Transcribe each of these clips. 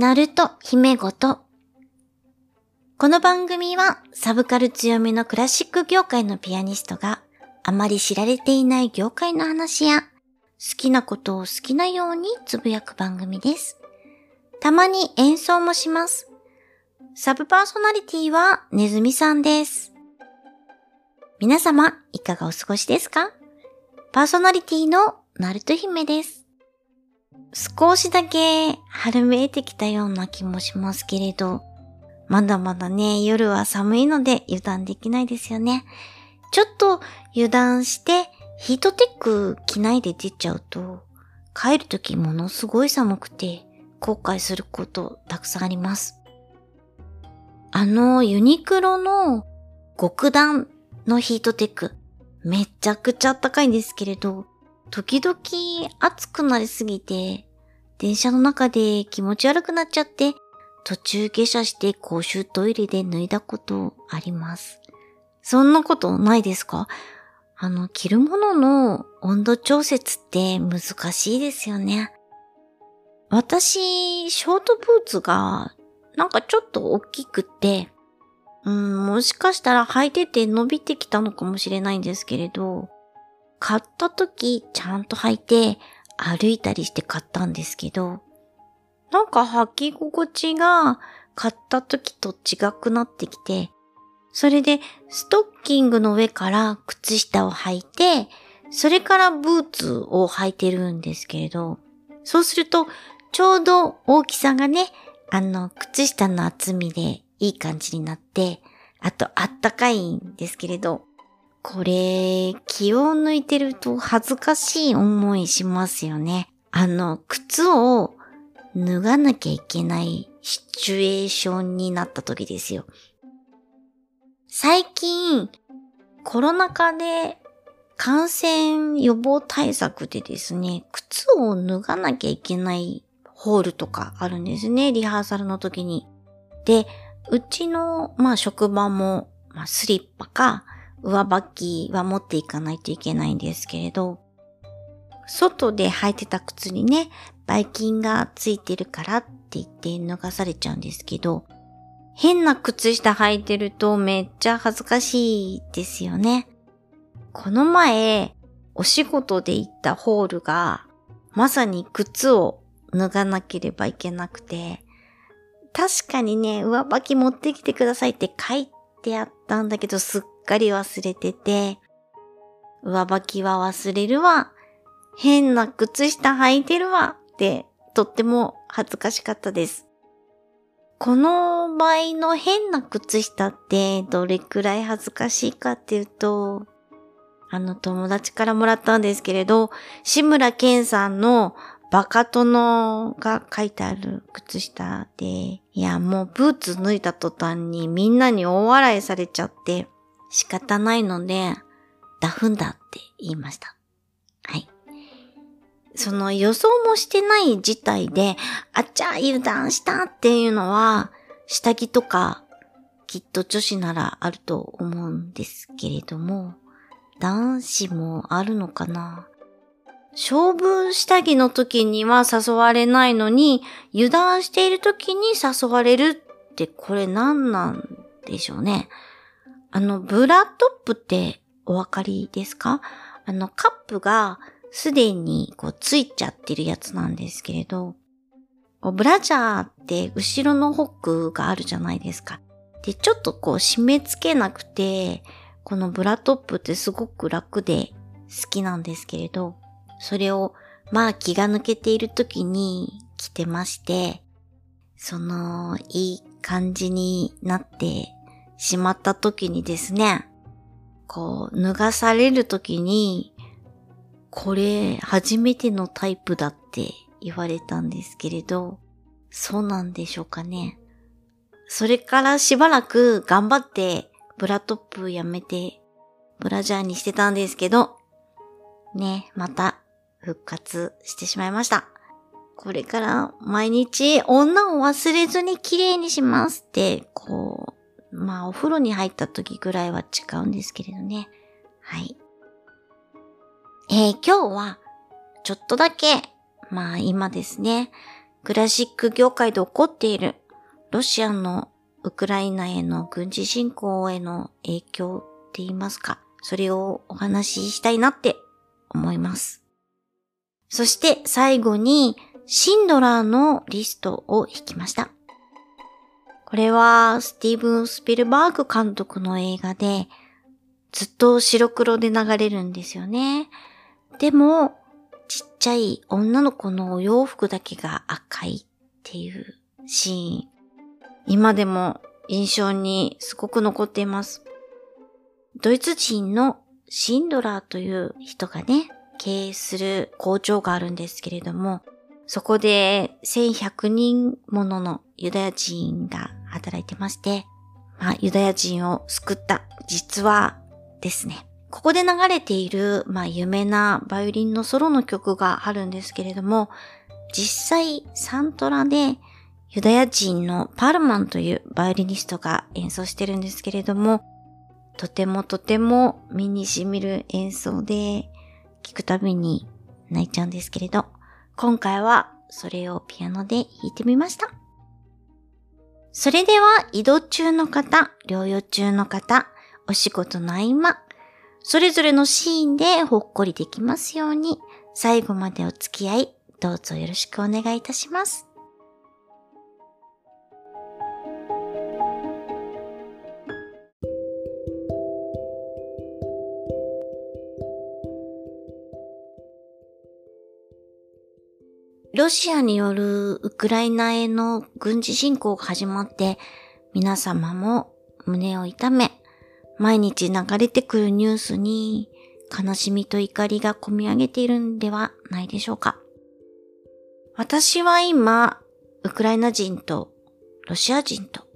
ナルト姫ごと。この番組はサブカル強めのクラシック業界のピアニストがあまり知られていない業界の話や好きなことを好きなようにつぶやく番組です。たまに演奏もします。サブパーソナリティはネズミさんです。皆様、いかがお過ごしですか？パーソナリティのナルト姫です。少しだけ春めいてきたような気もしますけれど、まだまだね、夜は寒いので油断できないですよね。ちょっと油断してヒートテック着ないで出ちゃうと、帰るときものすごい寒くて後悔することたくさんあります。あの、ユニクロの極暖のヒートテック、めちゃくちゃ高いんですけれど、時々暑くなりすぎて、電車の中で気持ち悪くなっちゃって、途中下車して公衆トイレで脱いだことあります。そんなことないですか？あの、着るものの温度調節って難しいですよね。私、ショートブーツがなんかちょっと大きくて、うん、もしかしたら履いてて伸びてきたのかもしれないんですけれど、買った時ちゃんと履いて歩いたりして買ったんですけど、なんか履き心地が買った時と違くなってきて、それでストッキングの上から靴下を履いて、それからブーツを履いてるんですけれど、そうするとちょうど大きさがね、あの、靴下の厚みでいい感じになって、あとあったかいんですけれど、これ、気を抜いてると恥ずかしい思いしますよね。あの、靴を脱がなきゃいけないシチュエーションになった時ですよ。最近、コロナ禍で感染予防対策でですね、靴を脱がなきゃいけないホールとかあるんですね、リハーサルの時に。で、うちの、まあ、職場も、まあ、スリッパか、上履きは持っていかないといけないんですけれど、外で履いてた靴にね、ばい菌がついてるからって言って脱がされちゃうんですけど、変な靴下履いてるとめっちゃ恥ずかしいですよね。この前、お仕事で行ったホールが、まさに靴を脱がなければいけなくて、確かにね、上履き持ってきてくださいって書いてあったんだけど、すっかり忘れてて、上履きは忘れるわ、変な靴下履いてるわって、とっても恥ずかしかったです。この場合の変な靴下ってどれくらい恥ずかしいかっていうと、あの友達からもらったんですけれど、志村けんさんのバカ殿が書いてある靴下で、いやもうブーツ脱いだ途端にみんなに大笑いされちゃって仕方ないので、ダフンだって言いました。はい。その予想もしてない事態で、あっちゃ油断したっていうのは、下着とか、きっと女子ならあると思うんですけれども、男子もあるのかな？勝負下着の時には誘われないのに、油断している時に誘われるってこれ何なんでしょうね。あの、ブラトップってお分かりですか？あの、カップがすでにこうついちゃってるやつなんですけれど、ブラジャーって後ろのホックがあるじゃないですか。で、ちょっとこう締め付けなくて、このブラトップってすごく楽で好きなんですけれど、それをまあ気が抜けている時に着てまして、そのいい感じになってしまった時にですね、こう脱がされる時に、これ初めてのタイプだって言われたんですけれど、そうなんでしょうかね。それからしばらく頑張ってブラトップやめてブラジャーにしてたんですけど、ね、また復活してしまいました。これから毎日女を忘れずに綺麗にしますって、こう、まあお風呂に入った時ぐらいは違うんですけれどね。はい。えー今日はちょっとだけ、まあ今ですね、クラシック業界で起こっているロシアのウクライナへの軍事侵攻への影響って言いますか、それをお話ししたいなって思います。そして最後にシンドラーのリストを引きました。これはスティーブン・スピルバーグ監督の映画でずっと白黒で流れるんですよね。でもちっちゃい女の子のお洋服だけが赤いっていうシーン。今でも印象にすごく残っています。ドイツ人のシンドラーという人がね、経営する工場があるんですけれども、そこで1100人もののユダヤ人が働いてまして、まあ、ユダヤ人を救った実話ですね。ここで流れている、まあ、有名なバイオリンのソロの曲があるんですけれども、実際サントラでユダヤ人のパルマンというバイオリニストが演奏してるんですけれども、とてもとても身に染みる演奏で、聞くたびに泣いちゃうんですけれど、今回はそれをピアノで弾いてみました。それでは移動中の方、療養中の方、お仕事の合間、それぞれのシーンでほっこりできますように、最後までお付き合い、どうぞよろしくお願いいたします。ロシアによるウクライナへの軍事侵攻が始まって、皆様も胸を痛め、毎日流れてくるニュースに悲しみと怒りが込み上げているんではないでしょうか。私は今、ウクライナ人とロシア人と、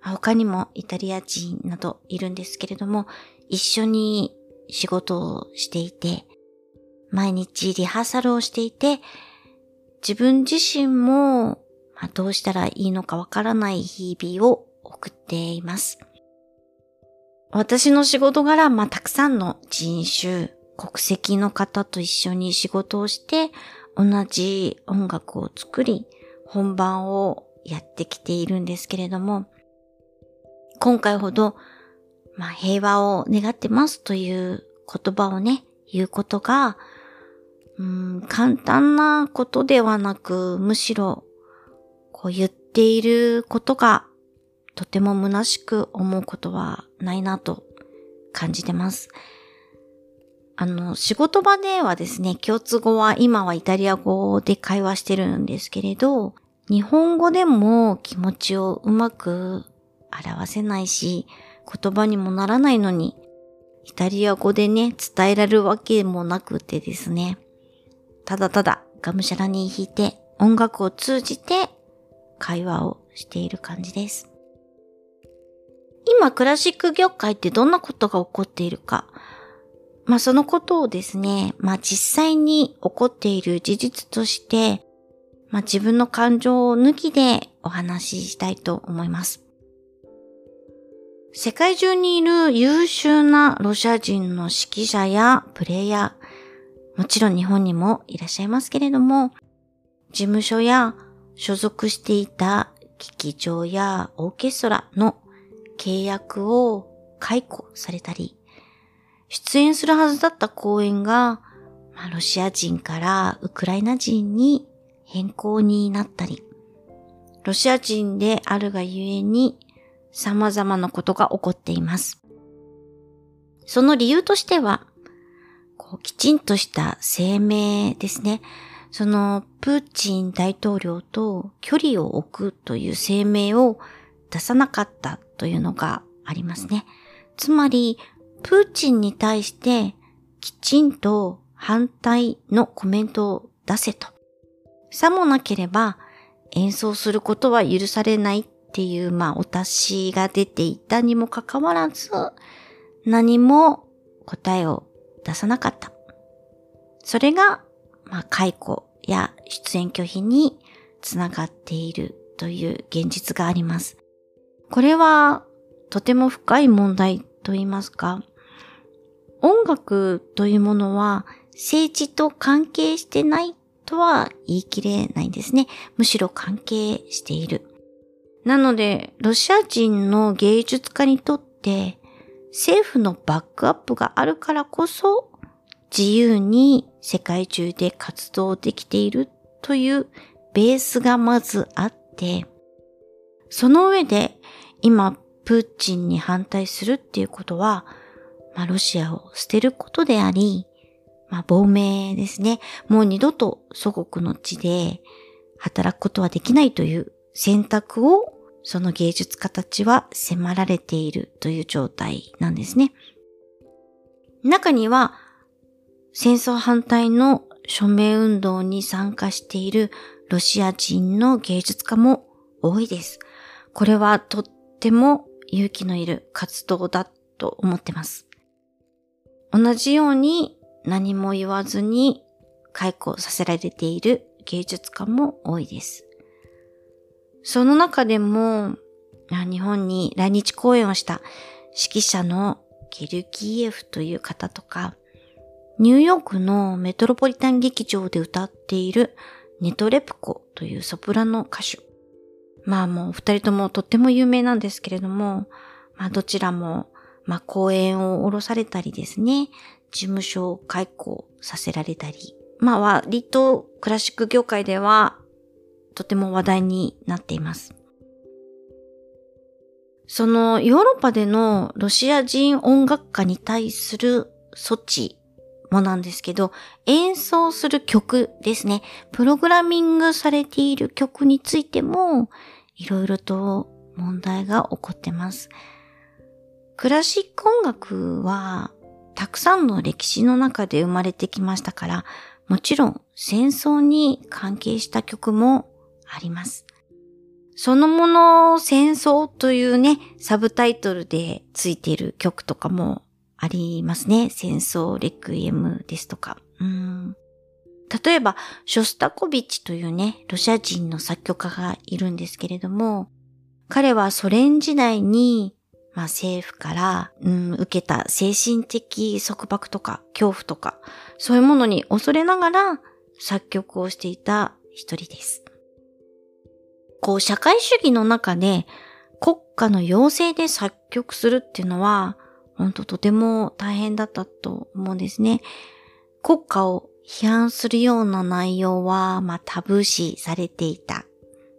他にもイタリア人などいるんですけれども、一緒に仕事をしていて、毎日リハーサルをしていて、自分自身も、まあ、どうしたらいいのかわからない日々を送っています。私の仕事柄、まあ、たくさんの人種、国籍の方と一緒に仕事をして、同じ音楽を作り、本番をやってきているんですけれども、今回ほど、まあ、平和を願ってますという言葉をね、言うことが、うん、簡単なことではなく、むしろ、こう言っていることがとても虚しく思うことはないなと感じてます。あの、仕事場ではですね、共通語は今はイタリア語で会話してるんですけれど、日本語でも気持ちをうまく表せないし、言葉にもならないのに、イタリア語でね、伝えられるわけもなくてですね、ただただがむしゃらに弾いて音楽を通じて会話をしている感じです。今クラシック業界ってどんなことが起こっているか。まあそのことをですね、まあ実際に起こっている事実として、まあ自分の感情を抜きでお話ししたいと思います。世界中にいる優秀なロシア人の指揮者やプレイヤー、もちろん日本にもいらっしゃいますけれども、事務所や所属していた劇場やオーケストラの契約を解雇されたり、出演するはずだった公演が、まあ、ロシア人からウクライナ人に変更になったり、ロシア人であるがゆえに様々なことが起こっています。その理由としては、こうきちんとした声明ですね。そのプーチン大統領と距離を置くという声明を出さなかったというのがありますね。つまり、プーチンに対してきちんと反対のコメントを出せと。さもなければ演奏することは許されないっていう、まあ、お達しが出ていたにもかかわらず、何も答えを出さなかった。それが、まあ、解雇や出演拒否につながっているという現実があります。これはとても深い問題と言いますか、音楽というものは政治と関係してないとは言い切れないんですね。むしろ関係している。なので、ロシア人の芸術家にとって政府のバックアップがあるからこそ自由に世界中で活動できているというベースがまずあって、その上で今プーチンに反対するっていうことは、まあ、ロシアを捨てることであり、まあ、亡命ですね。もう二度と祖国の地で働くことはできないという選択をその芸術家たちは迫られているという状態なんですね。中には戦争反対の署名運動に参加しているロシア人の芸術家も多いです。これはとっても勇気のいる活動だと思ってます。同じように何も言わずに解雇させられている芸術家も多いです。その中でも、日本に来日公演をした指揮者のゲルギエフという方とか、ニューヨークのメトロポリタン劇場で歌っているネトレプコというソプラノ歌手。まあもう二人ともとっても有名なんですけれども、まあどちらも、まあ公演を下ろされたりですね、事務所を開講させられたり、まあ割とクラシック業界ではとても話題になっています。そのヨーロッパでのロシア人音楽家に対する措置もなんですけど、演奏する曲ですね。プログラミングされている曲についても、いろいろと問題が起こってます。クラシック音楽は、たくさんの歴史の中で生まれてきましたから、もちろん戦争に関係した曲もあります。そのもの戦争というね、サブタイトルでついている曲とかもありますね。戦争レクイエムですとか。うん例えば、ショスタコビッチというね、ロシア人の作曲家がいるんですけれども、彼はソ連時代に、まあ政府から、うん、受けた精神的束縛とか恐怖とか、そういうものに恐れながら作曲をしていた一人です。こう、社会主義の中で国家の要請で作曲するっていうのは、本当とても大変だったと思うんですね。国家を批判するような内容は、まあ、タブー視されていた。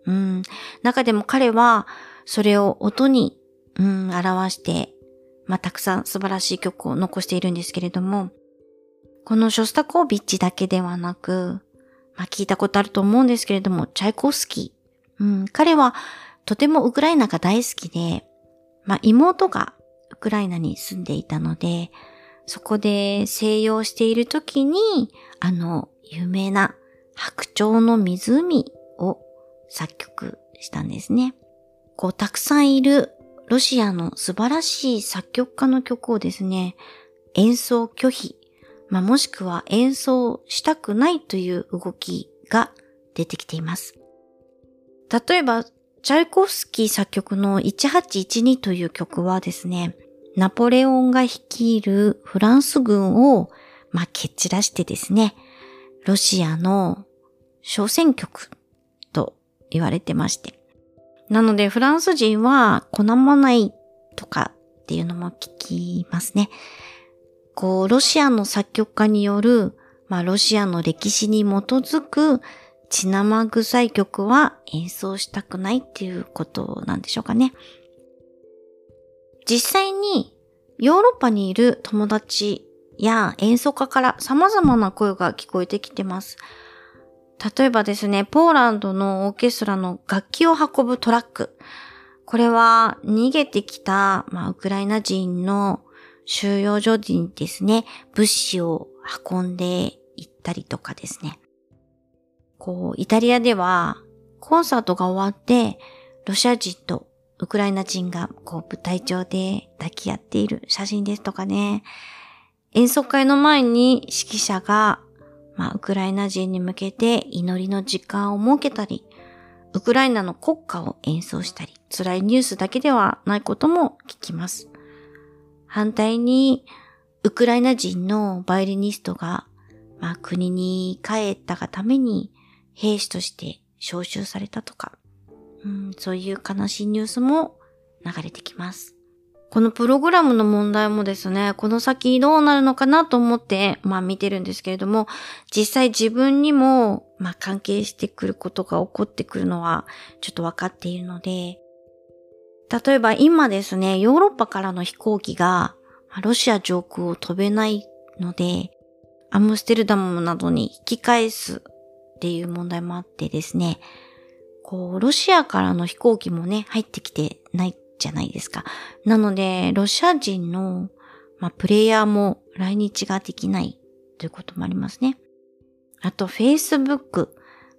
うん。中でも彼は、それを音に、うん、表して、まあ、たくさん素晴らしい曲を残しているんですけれども、このショスタコービッチだけではなく、まあ、聞いたことあると思うんですけれども、チャイコフスキー。うん、彼はとてもウクライナが大好きで、まあ、妹がウクライナに住んでいたので、そこで静養している時に、あの、有名な白鳥の湖を作曲したんですね。こう、たくさんいるロシアの素晴らしい作曲家の曲をですね、演奏拒否、まあ、もしくは演奏したくないという動きが出てきています。例えば、チャイコフスキー作曲の1812という曲はですね、ナポレオンが率いるフランス軍を、まあ、蹴散らしてですね、ロシアの小選曲と言われてまして。なので、フランス人は好まないとかっていうのも聞きますね。こう、ロシアの作曲家による、まあ、ロシアの歴史に基づく血生臭い曲は演奏したくないっていうことなんでしょうかね。実際にヨーロッパにいる友達や演奏家から様々な声が聞こえてきてます。例えばですね、ポーランドのオーケストラの楽器を運ぶトラック。これは逃げてきた、まあ、ウクライナ人の収容所にですね、物資を運んで行ったりとかですね。こう、イタリアでは、コンサートが終わって、ロシア人とウクライナ人がこう舞台上で抱き合っている写真ですとかね、演奏会の前に指揮者が、まあ、ウクライナ人に向けて祈りの時間を設けたり、ウクライナの国歌を演奏したり、辛いニュースだけではないことも聞きます。反対に、ウクライナ人のバイオリニストがまあ国に帰ったがために兵士として招集されたとか、うん、そういう悲しいニュースも流れてきます。このプログラムの問題もですね、この先どうなるのかなと思って、まあ見てるんですけれども、実際自分にも、まあ関係してくることが起こってくるのは、ちょっとわかっているので、例えば今ですね、ヨーロッパからの飛行機が、ロシア上空を飛べないので、アムステルダムなどに引き返すっていう問題もあってですね、こう、ロシアからの飛行機もね、入ってきてないじゃないですか。なので、ロシア人の、まあ、プレイヤーも来日ができないということもありますね。あと、Facebook。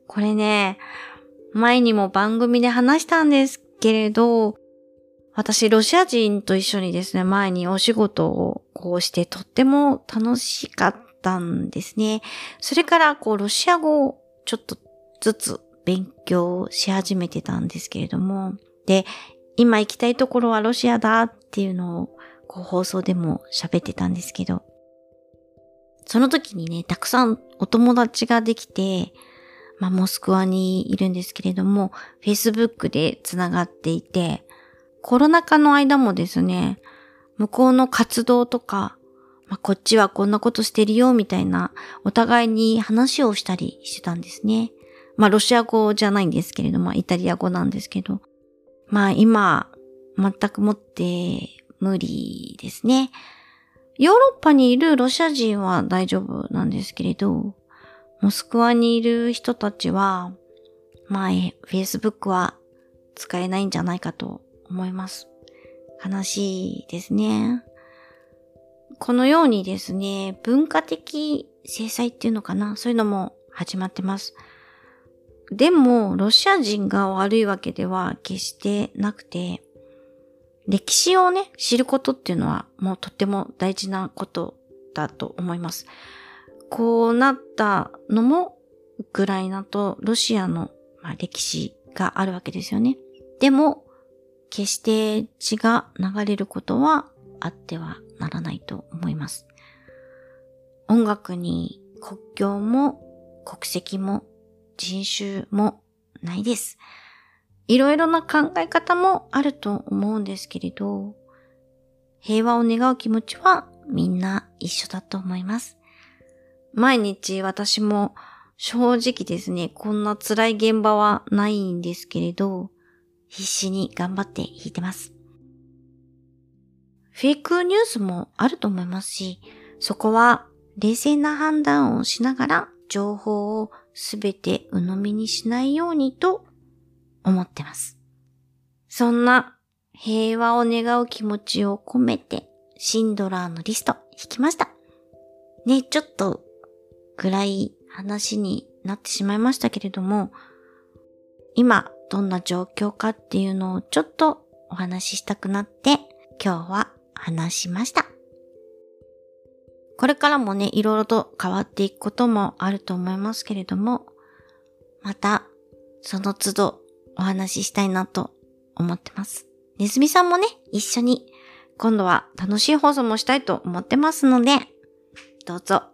これね、前にも番組で話したんですけれど、私、ロシア人と一緒にですね、前にお仕事をこうしてとっても楽しかったんですね。それから、こう、ロシア語ちょっとずつ勉強し始めてたんですけれども、で、今行きたいところはロシアだっていうのを、こう放送でも喋ってたんですけど、その時にね、たくさんお友達ができて、まあ、モスクワにいるんですけれども、Facebook で繋がっていて、コロナ禍の間もですね、向こうの活動とか、まあ、こっちはこんなことしてるよ、みたいな、お互いに話をしたりしてたんですね。まあ、ロシア語じゃないんですけれども、イタリア語なんですけど。まあ今、全くもって無理ですね。ヨーロッパにいるロシア人は大丈夫なんですけれど、モスクワにいる人たちは、まあ、Facebook は使えないんじゃないかと思います。悲しいですね。このようにですね、文化的制裁っていうのかなそういうのも始まってます。でも、ロシア人が悪いわけでは決してなくて、歴史をね、知ることっていうのはもうとっても大事なことだと思います。こうなったのも、ウクライナとロシアの、まあ、歴史があるわけですよね。でも、決して血が流れることはあってはならないと思います。音楽に国境も国籍も人種もないです。いろいろな考え方もあると思うんですけれど、平和を願う気持ちはみんな一緒だと思います。毎日私も正直ですね、こんな辛い現場はないんですけれど、必死に頑張って弾いてます。フェイクニュースもあると思いますし、そこは冷静な判断をしながら情報をすべて鵜呑みにしないようにと思ってます。そんな平和を願う気持ちを込めてシンドラーのリスト引きました。ね、ちょっと暗い話になってしまいましたけれども、今どんな状況かっていうのをちょっとお話ししたくなって今日は話しました。これからもね、いろいろと変わっていくこともあると思いますけれども、また、その都度お話ししたいなと思ってます。ネズミさんもね、一緒に今度は楽しい放送もしたいと思ってますので、どうぞ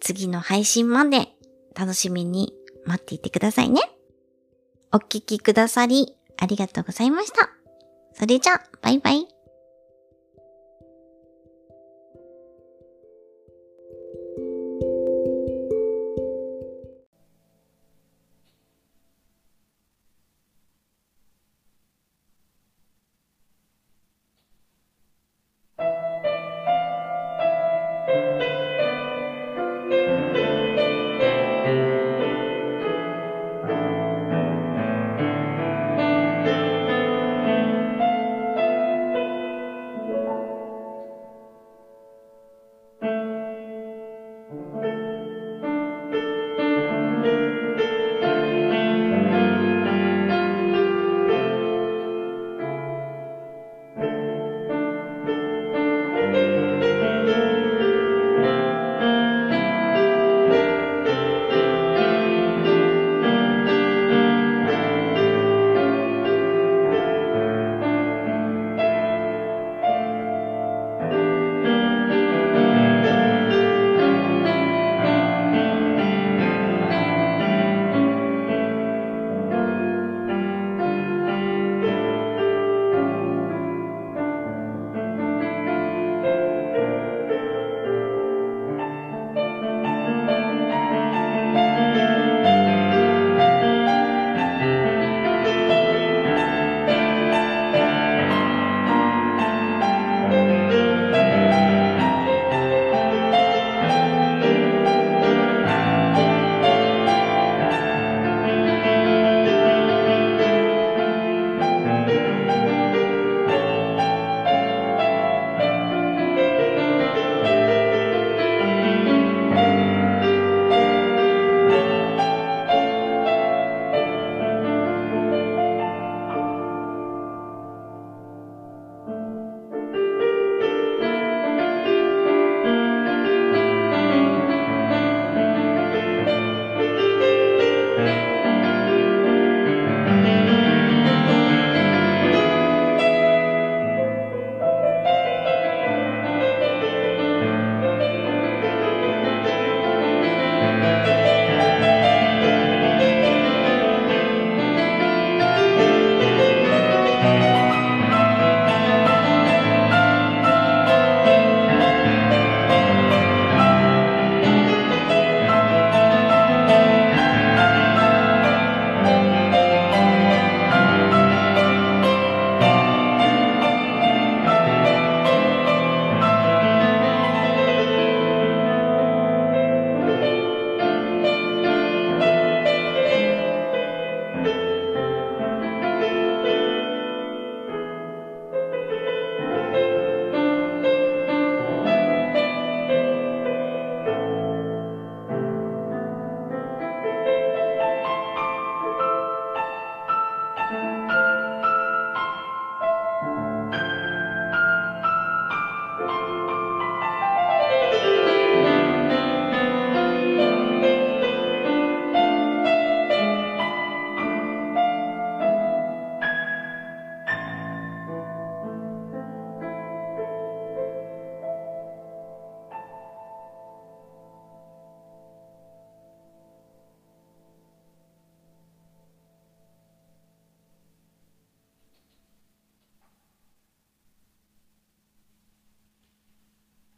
次の配信まで楽しみに待っていてくださいね。お聞きくださりありがとうございました。それじゃあ、バイバイ。